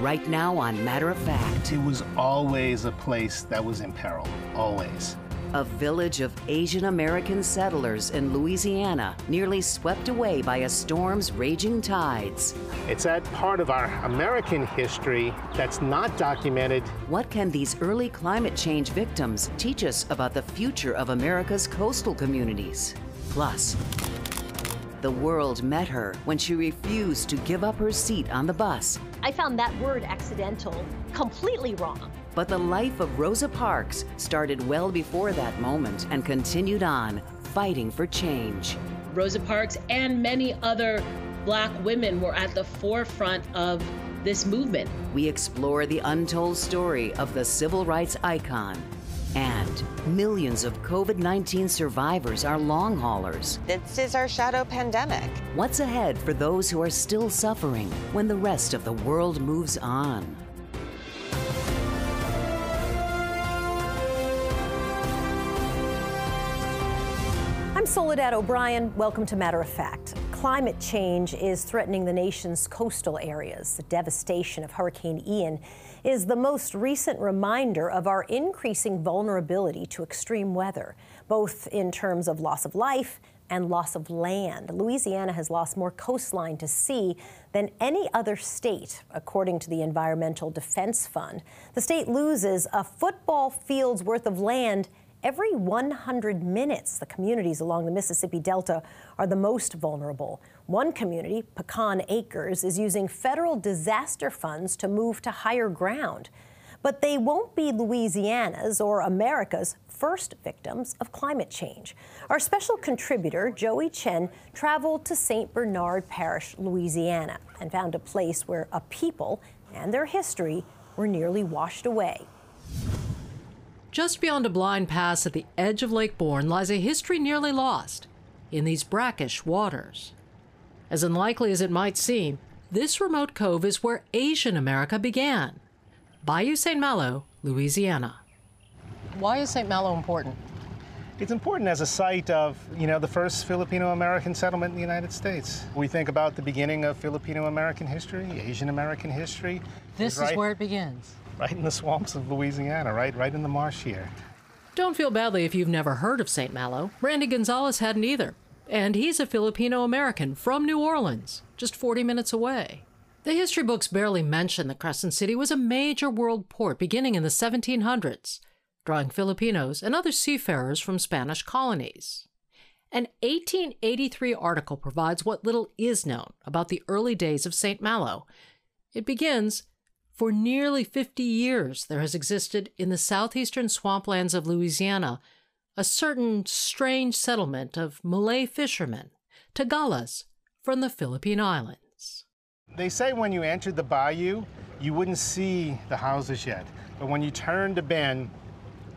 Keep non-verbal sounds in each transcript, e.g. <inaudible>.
right now on Matter of Fact. It was always a place that was in peril, always. A village of Asian American settlers in Louisiana nearly swept away by a storm's raging tides. It's that part of our American history that's not documented. What can these early climate change victims teach us about the future of America's coastal communities? Plus, the world met her when she refused to give up her seat on the bus. I found that word accidental completely wrong. But the life of Rosa Parks started well before that moment and continued on, fighting for change. Rosa Parks and many other black women were at the forefront of this movement. We explore the untold story of the civil rights icon. And millions of COVID 19 survivors are long haulers. This is our shadow pandemic. What's ahead for those who are still suffering when the rest of the world moves on? I'm Soledad O'Brien. Welcome to Matter of Fact. Climate change is threatening the nation's coastal areas. The devastation of Hurricane Ian is the most recent reminder of our increasing vulnerability to extreme weather, both in terms of loss of life and loss of land. Louisiana has lost more coastline to sea than any other state, according to the Environmental Defense Fund. The state loses a football field's worth of land Every 100 minutes, the communities along the Mississippi Delta are the most vulnerable. One community, Pecan Acres, is using federal disaster funds to move to higher ground. But they won't be Louisiana's or America's first victims of climate change. Our special contributor, Joey Chen, traveled to St. Bernard Parish, Louisiana, and found a place where a people and their history were nearly washed away. Just beyond a blind pass at the edge of Lake Borgne lies a history nearly lost in these brackish waters. As unlikely as it might seem, this remote cove is where Asian America began. Bayou St. Malo, Louisiana. Why is St. Malo important? It's important as a site of, you know, the first Filipino-American settlement in the United States. We think about the beginning of Filipino-American history, Asian American history. This right, is where it begins. Right in the swamps of Louisiana, right, right in the marsh here. Don't feel badly if you've never heard of St. Malo. Randy Gonzalez hadn't either. And he's a Filipino American from New Orleans, just 40 minutes away. The history books barely mention that Crescent City was a major world port beginning in the 1700s, drawing Filipinos and other seafarers from Spanish colonies. An 1883 article provides what little is known about the early days of St. Malo. It begins For nearly 50 years, there has existed in the southeastern swamplands of Louisiana a certain strange settlement of Malay fishermen, Tagalas, from the Philippine Islands. They say when you entered the bayou, you wouldn't see the houses yet. But when you turned a bend,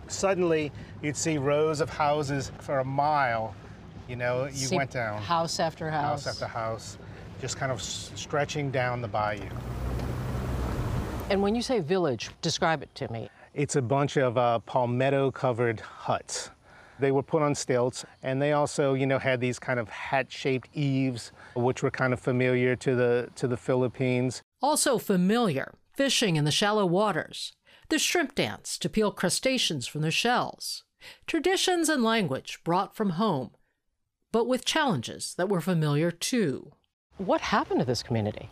suddenly you'd see rows of houses for a mile. You know, you See went down House after house. house after house, just kind of stretching down the bayou. And when you say village, describe it to me. It's a bunch of uh, palmetto covered huts. They were put on stilts, and they also, you know, had these kind of hat-shaped eaves, which were kind of familiar to the to the Philippines. Also familiar, fishing in the shallow waters, the shrimp dance to peel crustaceans from their shells, traditions and language brought from home, but with challenges that were familiar too. What happened to this community?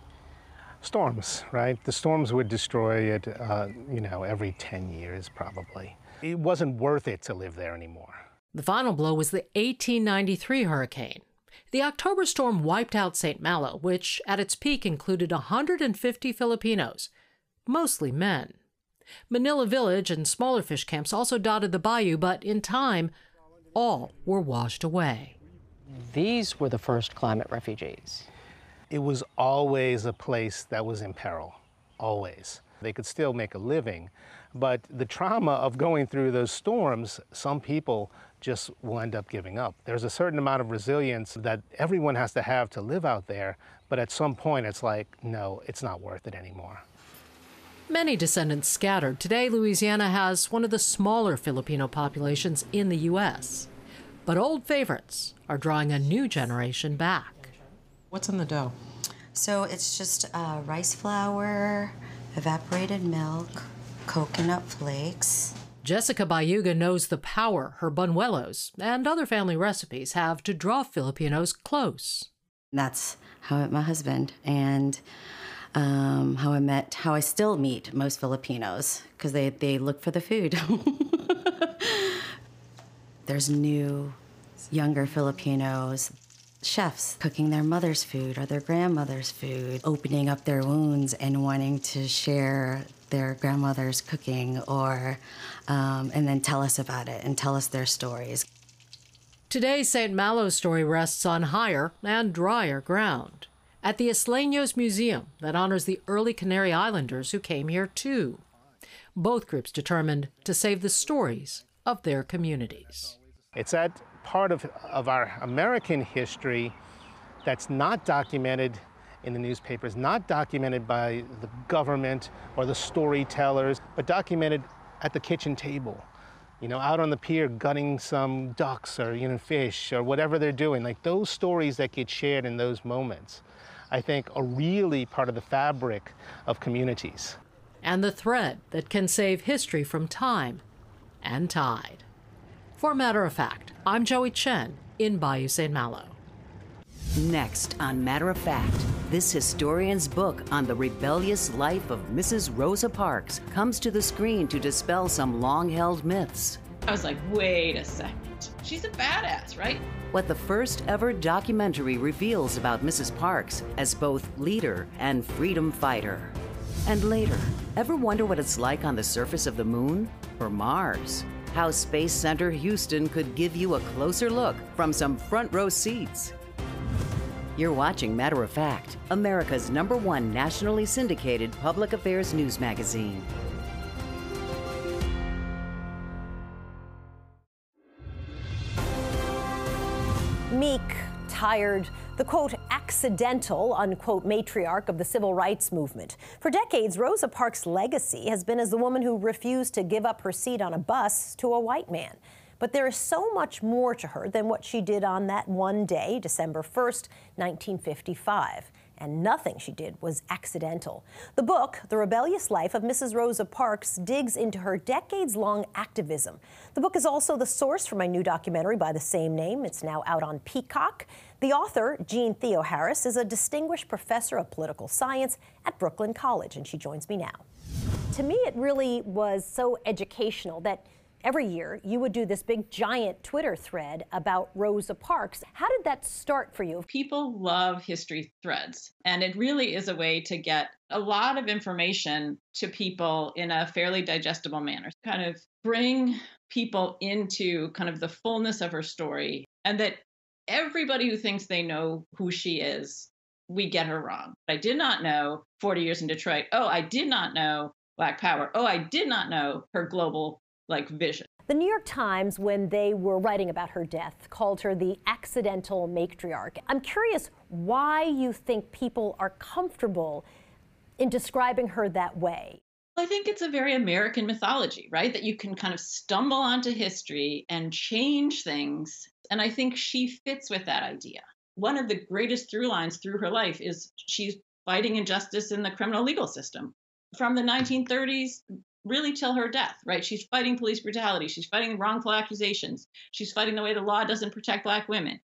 Storms, right? The storms would destroy it, uh, you know, every 10 years probably. It wasn't worth it to live there anymore. The final blow was the 1893 hurricane. The October storm wiped out St. Malo, which at its peak included 150 Filipinos, mostly men. Manila Village and smaller fish camps also dotted the bayou, but in time, all were washed away. These were the first climate refugees. It was always a place that was in peril, always. They could still make a living, but the trauma of going through those storms, some people just will end up giving up. There's a certain amount of resilience that everyone has to have to live out there, but at some point it's like, no, it's not worth it anymore. Many descendants scattered. Today, Louisiana has one of the smaller Filipino populations in the U.S. But old favorites are drawing a new generation back. What's in the dough? So it's just uh, rice flour, evaporated milk, coconut flakes. Jessica Bayuga knows the power her buñuelos and other family recipes have to draw Filipinos close. That's how I met my husband and um, how I met, how I still meet most Filipinos because they, they look for the food. <laughs> There's new, younger Filipinos chefs cooking their mother's food or their grandmother's food, opening up their wounds and wanting to share their grandmother's cooking or um, and then tell us about it and tell us their stories. Today, St. Malo's story rests on higher and drier ground at the Isleños Museum that honors the early Canary Islanders who came here too. Both groups determined to save the stories of their communities. It's that part of, of our American history that's not documented in the newspapers, not documented by the government or the storytellers, but documented at the kitchen table. You know, out on the pier gutting some ducks or, you know, fish or whatever they're doing. Like those stories that get shared in those moments, I think are really part of the fabric of communities. And the thread that can save history from time and tide. For matter of fact, I'm Joey Chen in Bayou St. Malo. Next on Matter of Fact, this historian's book on the rebellious life of Mrs. Rosa Parks comes to the screen to dispel some long held myths. I was like, wait a second. She's a badass, right? What the first ever documentary reveals about Mrs. Parks as both leader and freedom fighter. And later, ever wonder what it's like on the surface of the moon or Mars? How Space Center Houston could give you a closer look from some front row seats. You're watching Matter of Fact, America's number one nationally syndicated public affairs news magazine. Meek, tired, the quote, accidental, unquote, matriarch of the civil rights movement. For decades, Rosa Parks' legacy has been as the woman who refused to give up her seat on a bus to a white man. But there is so much more to her than what she did on that one day, December 1st, 1955 and nothing she did was accidental. The book, The Rebellious Life of Mrs. Rosa Parks, digs into her decades long activism. The book is also the source for my new documentary by the same name. It's now out on Peacock. The author, Jeanne Theoharis, is a distinguished professor of political science at Brooklyn College, and she joins me now. To me, it really was so educational that every year you would do this big giant Twitter thread about Rosa Parks. How did that start for you? People love history threads, and it really is a way to get a lot of information to people in a fairly digestible manner. Kind of bring people into kind of the fullness of her story, and that everybody who thinks they know who she is, we get her wrong. I did not know 40 years in Detroit. Oh, I did not know Black Power. Oh, I did not know her global like vision. The New York Times, when they were writing about her death, called her the accidental matriarch. I'm curious why you think people are comfortable in describing her that way. I think it's a very American mythology, right? That you can kind of stumble onto history and change things. And I think she fits with that idea. One of the greatest through lines through her life is she's fighting injustice in the criminal legal system. From the 1930s really till her death, right? She's fighting police brutality. She's fighting wrongful accusations. She's fighting the way the law doesn't protect Black women.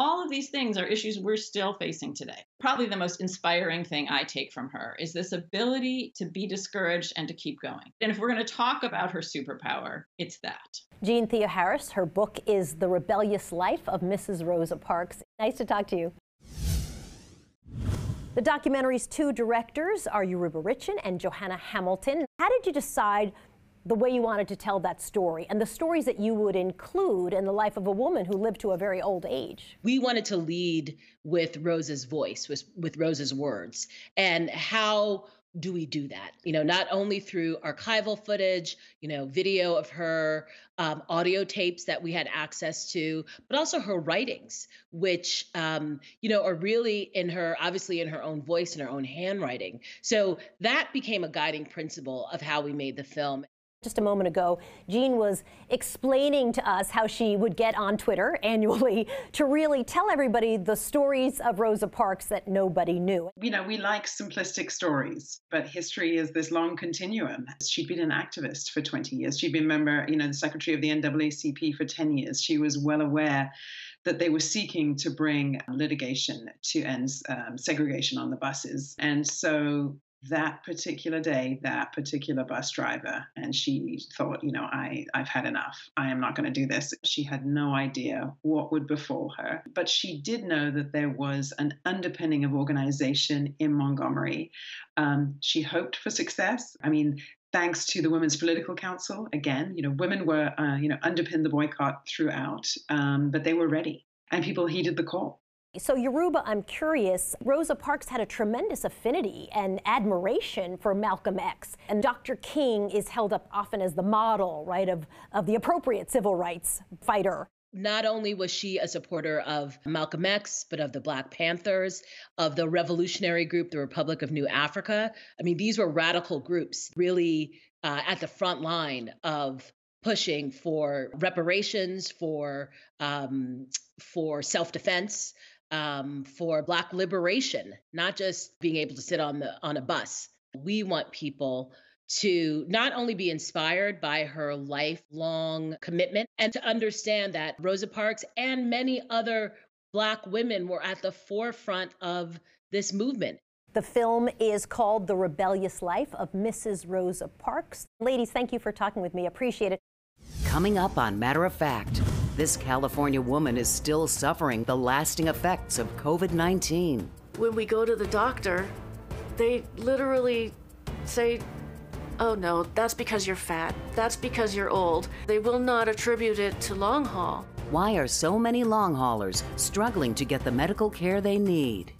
All of these things are issues we're still facing today. Probably the most inspiring thing I take from her is this ability to be discouraged and to keep going. And if we're going to talk about her superpower, it's that. Jeanne Theoharis, her book is The Rebellious Life of Mrs. Rosa Parks. Nice to talk to you. The documentary's two directors are Yoruba Richen and Johanna Hamilton. How did you decide the way you wanted to tell that story and the stories that you would include in the life of a woman who lived to a very old age. We wanted to lead with Rosa's voice, with, with Rosa's words, and how do we do that? You know, not only through archival footage, you know, video of her, um, audio tapes that we had access to, but also her writings, which, um, you know, are really in her, obviously in her own voice and her own handwriting. So that became a guiding principle of how we made the film. Just a moment ago, Jean was explaining to us how she would get on Twitter <laughs> annually to really tell everybody the stories of Rosa Parks that nobody knew. You know, we like simplistic stories, but history is this long continuum. She'd been an activist for 20 years. She'd been member, you know, the secretary of the NAACP for 10 years. She was well aware that they were seeking to bring litigation to end um, segregation on the buses. And so that particular day, that particular bus driver, and she thought, you know, I, I've had enough. I am not going to do this. She had no idea what would befall her, but she did know that there was an underpinning of organization in Montgomery. Um, she hoped for success. I mean, thanks to the Women's Political Council, again, you know, women were, uh, you know, underpinned the boycott throughout, um, but they were ready, and people heeded the call. So, Yoruba, I'm curious. Rosa Parks had a tremendous affinity and admiration for Malcolm X. And Dr. King is held up often as the model, right, of, of the appropriate civil rights fighter. Not only was she a supporter of Malcolm X, but of the Black Panthers, of the revolutionary group, the Republic of New Africa. I mean, these were radical groups, really uh, at the front line of pushing for reparations, for um, for self defense, um, for Black liberation, not just being able to sit on the on a bus. We want people to not only be inspired by her lifelong commitment and to understand that Rosa Parks and many other Black women were at the forefront of this movement. The film is called The Rebellious Life of Mrs. Rosa Parks. Ladies, thank you for talking with me. Appreciate it. Coming up on Matter of Fact. This California woman is still suffering the lasting effects of COVID 19. When we go to the doctor, they literally say, Oh no, that's because you're fat. That's because you're old. They will not attribute it to long haul. Why are so many long haulers struggling to get the medical care they need?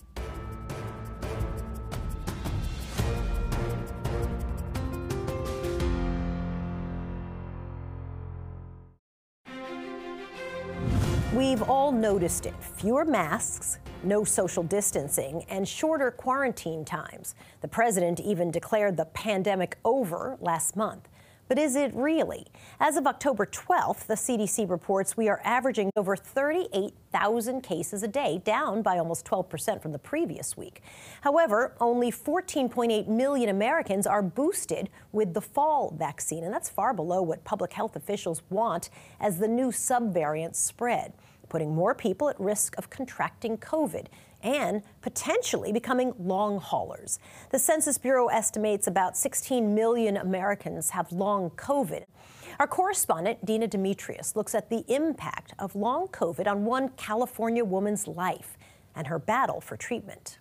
We've all noticed it fewer masks, no social distancing, and shorter quarantine times. The president even declared the pandemic over last month. But is it really? As of October 12th, the CDC reports we are averaging over 38,000 cases a day, down by almost 12% from the previous week. However, only 14.8 million Americans are boosted with the fall vaccine, and that's far below what public health officials want as the new subvariants spread putting more people at risk of contracting COVID and potentially becoming long haulers. The Census Bureau estimates about 16 million Americans have long COVID. Our correspondent, Dina Demetrius, looks at the impact of long COVID on one California woman's life and her battle for treatment.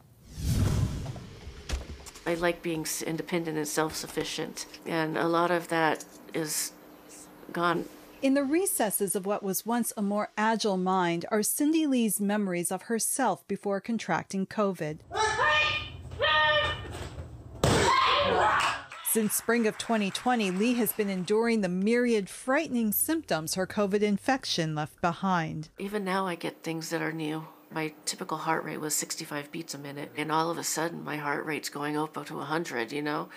I like being independent and self sufficient, and a lot of that is gone in the recesses of what was once a more agile mind are Cindy Lee's memories of herself before contracting COVID. Since spring of 2020, Lee has been enduring the myriad frightening symptoms her COVID infection left behind. Even now, I get things that are new. My typical heart rate was 65 beats a minute, and all of a sudden, my heart rate's going up to 100, you know?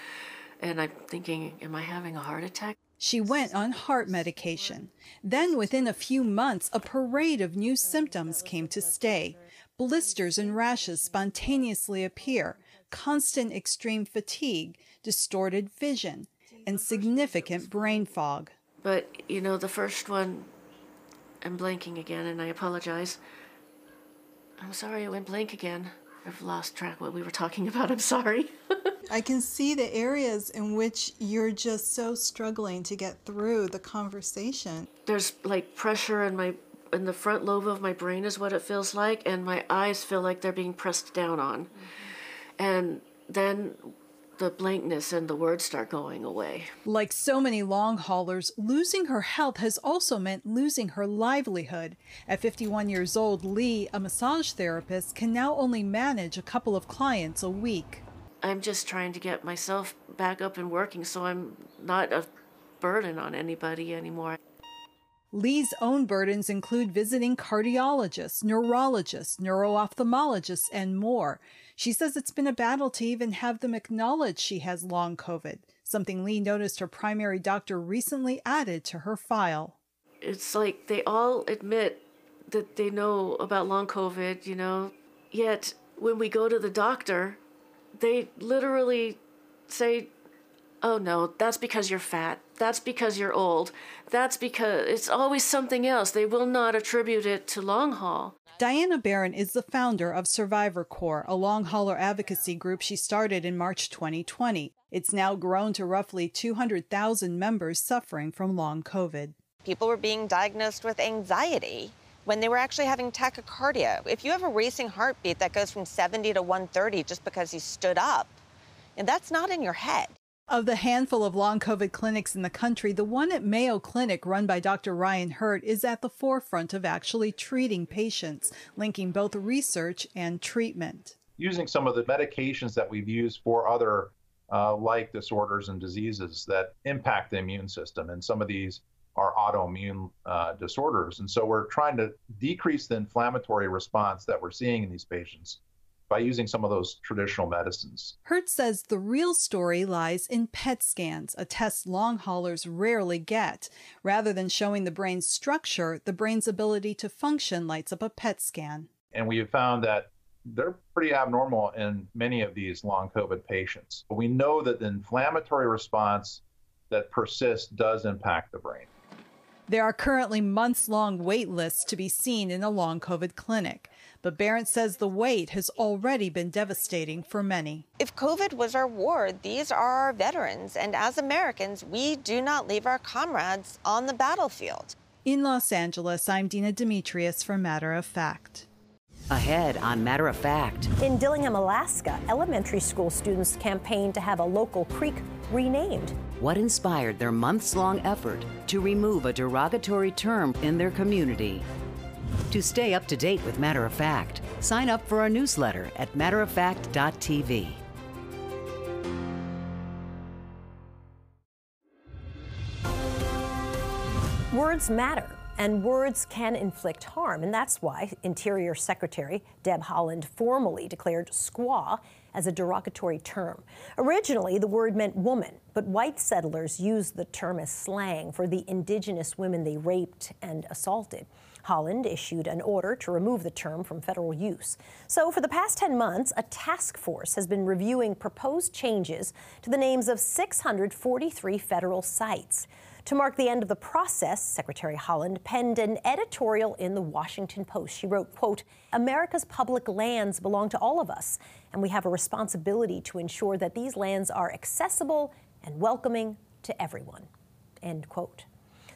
And I'm thinking, am I having a heart attack? She went on heart medication. Then, within a few months, a parade of new symptoms came to stay. Blisters and rashes spontaneously appear, constant extreme fatigue, distorted vision, and significant brain fog. But, you know, the first one, I'm blanking again, and I apologize. I'm sorry I went blank again. I've lost track what we were talking about. I'm sorry. <laughs> I can see the areas in which you're just so struggling to get through the conversation. There's like pressure in my in the front lobe of my brain is what it feels like and my eyes feel like they're being pressed down on. Mm-hmm. And then the blankness and the words start going away. Like so many long haulers, losing her health has also meant losing her livelihood. At 51 years old, Lee, a massage therapist, can now only manage a couple of clients a week. I'm just trying to get myself back up and working so I'm not a burden on anybody anymore. Lee's own burdens include visiting cardiologists, neurologists, neuro-ophthalmologists, and more. She says it's been a battle to even have them acknowledge she has long COVID, something Lee noticed her primary doctor recently added to her file. It's like they all admit that they know about long COVID, you know, yet when we go to the doctor, they literally say, oh no, that's because you're fat. That's because you're old. That's because it's always something else. They will not attribute it to long haul. Diana Berrent is the founder of Survivor Corps, a long hauler advocacy group she started in March 2020. It's now grown to roughly 200,000 members suffering from long COVID. People were being diagnosed with anxiety when they were actually having tachycardia. If you have a racing heartbeat that goes from 70 to 130 just because you stood up, and that's not in your head. Of the handful of long COVID clinics in the country, the one at Mayo Clinic, run by Dr. Ryan Hurt, is at the forefront of actually treating patients, linking both research and treatment. Using some of the medications that we've used for other uh, like disorders and diseases that impact the immune system, and some of these are autoimmune uh, disorders. And so we're trying to decrease the inflammatory response that we're seeing in these patients by using some of those traditional medicines. Hurt says the real story lies in PET scans, a test long haulers rarely get. Rather than showing the brain's structure, the brain's ability to function lights up a PET scan. And we have found that they're pretty abnormal in many of these long COVID patients. We know that the inflammatory response that persists does impact the brain. There are currently months long wait lists to be seen in a long COVID clinic. But Berrent says the wait has already been devastating for many. If COVID was our war, these are our veterans. And as Americans, we do not leave our comrades on the battlefield. In Los Angeles, I'm Dina Demetrius for Matter of Fact. Ahead on Matter of Fact. In Dillingham, Alaska, elementary school students campaigned to have a local creek renamed. What inspired their months long effort to remove a derogatory term in their community? To stay up to date with Matter of Fact, sign up for our newsletter at matteroffact.tv. Words matter and words can inflict harm. And that's why Interior Secretary Deb Haaland formally declared squaw as a derogatory term. Originally, the word meant woman, but white settlers used the term as slang for the indigenous women they raped and assaulted. Haaland issued an order to remove the term from federal use. So, for the past 10 months, a task force has been reviewing proposed changes to the names of 643 federal sites. To mark the end of the process, Secretary Haaland penned an editorial in the Washington Post. She wrote, quote, America's public lands belong to all of us, and we have a responsibility to ensure that these lands are accessible and welcoming to everyone, end quote.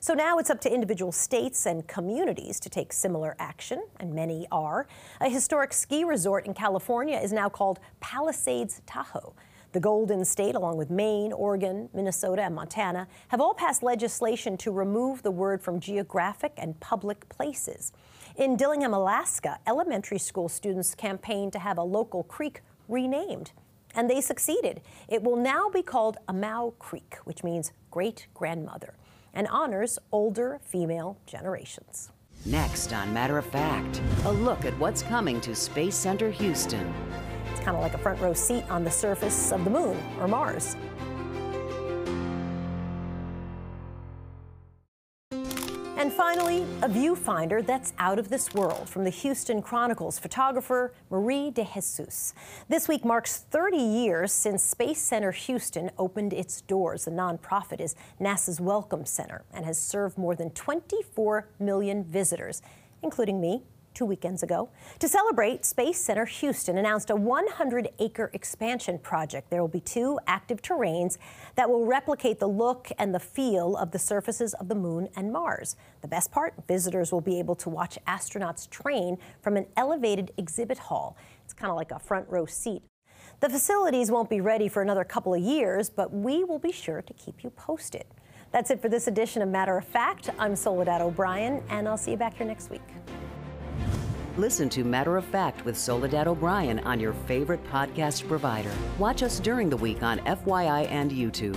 So now it's up to individual states and communities to take similar action, and many are. A historic ski resort in California is now called Palisades Tahoe. The Golden State, along with Maine, Oregon, Minnesota, and Montana, have all passed legislation to remove the word from geographic and public places. In Dillingham, Alaska, elementary school students campaigned to have a local creek renamed. And they succeeded. It will now be called Amau Creek, which means great grandmother, and honors older female generations. Next on Matter of Fact, a look at what's coming to Space Center Houston It's kind of like a front row seat on the surface of the moon or Mars. A viewfinder that's out of this world from the Houston Chronicle's photographer Marie De Jesus. This week marks 30 years since Space Center Houston opened its doors. The nonprofit is NASA's Welcome Center and has served more than 24 million visitors, including me two weekends ago. To celebrate, Space Center Houston announced a 100 acre expansion project. There will be two active terrains that will replicate the look and the feel of the surfaces of the moon and Mars. The best part visitors will be able to watch astronauts train from an elevated exhibit hall. It's kind of like a front row seat. The facilities won't be ready for another couple of years, but we will be sure to keep you posted. That's it for this edition of Matter of Fact. I'm Soledad O'Brien, and I'll see you back here next week. Listen to Matter of Fact with Soledad O'Brien on your favorite podcast provider. Watch us during the week on FYI and YouTube.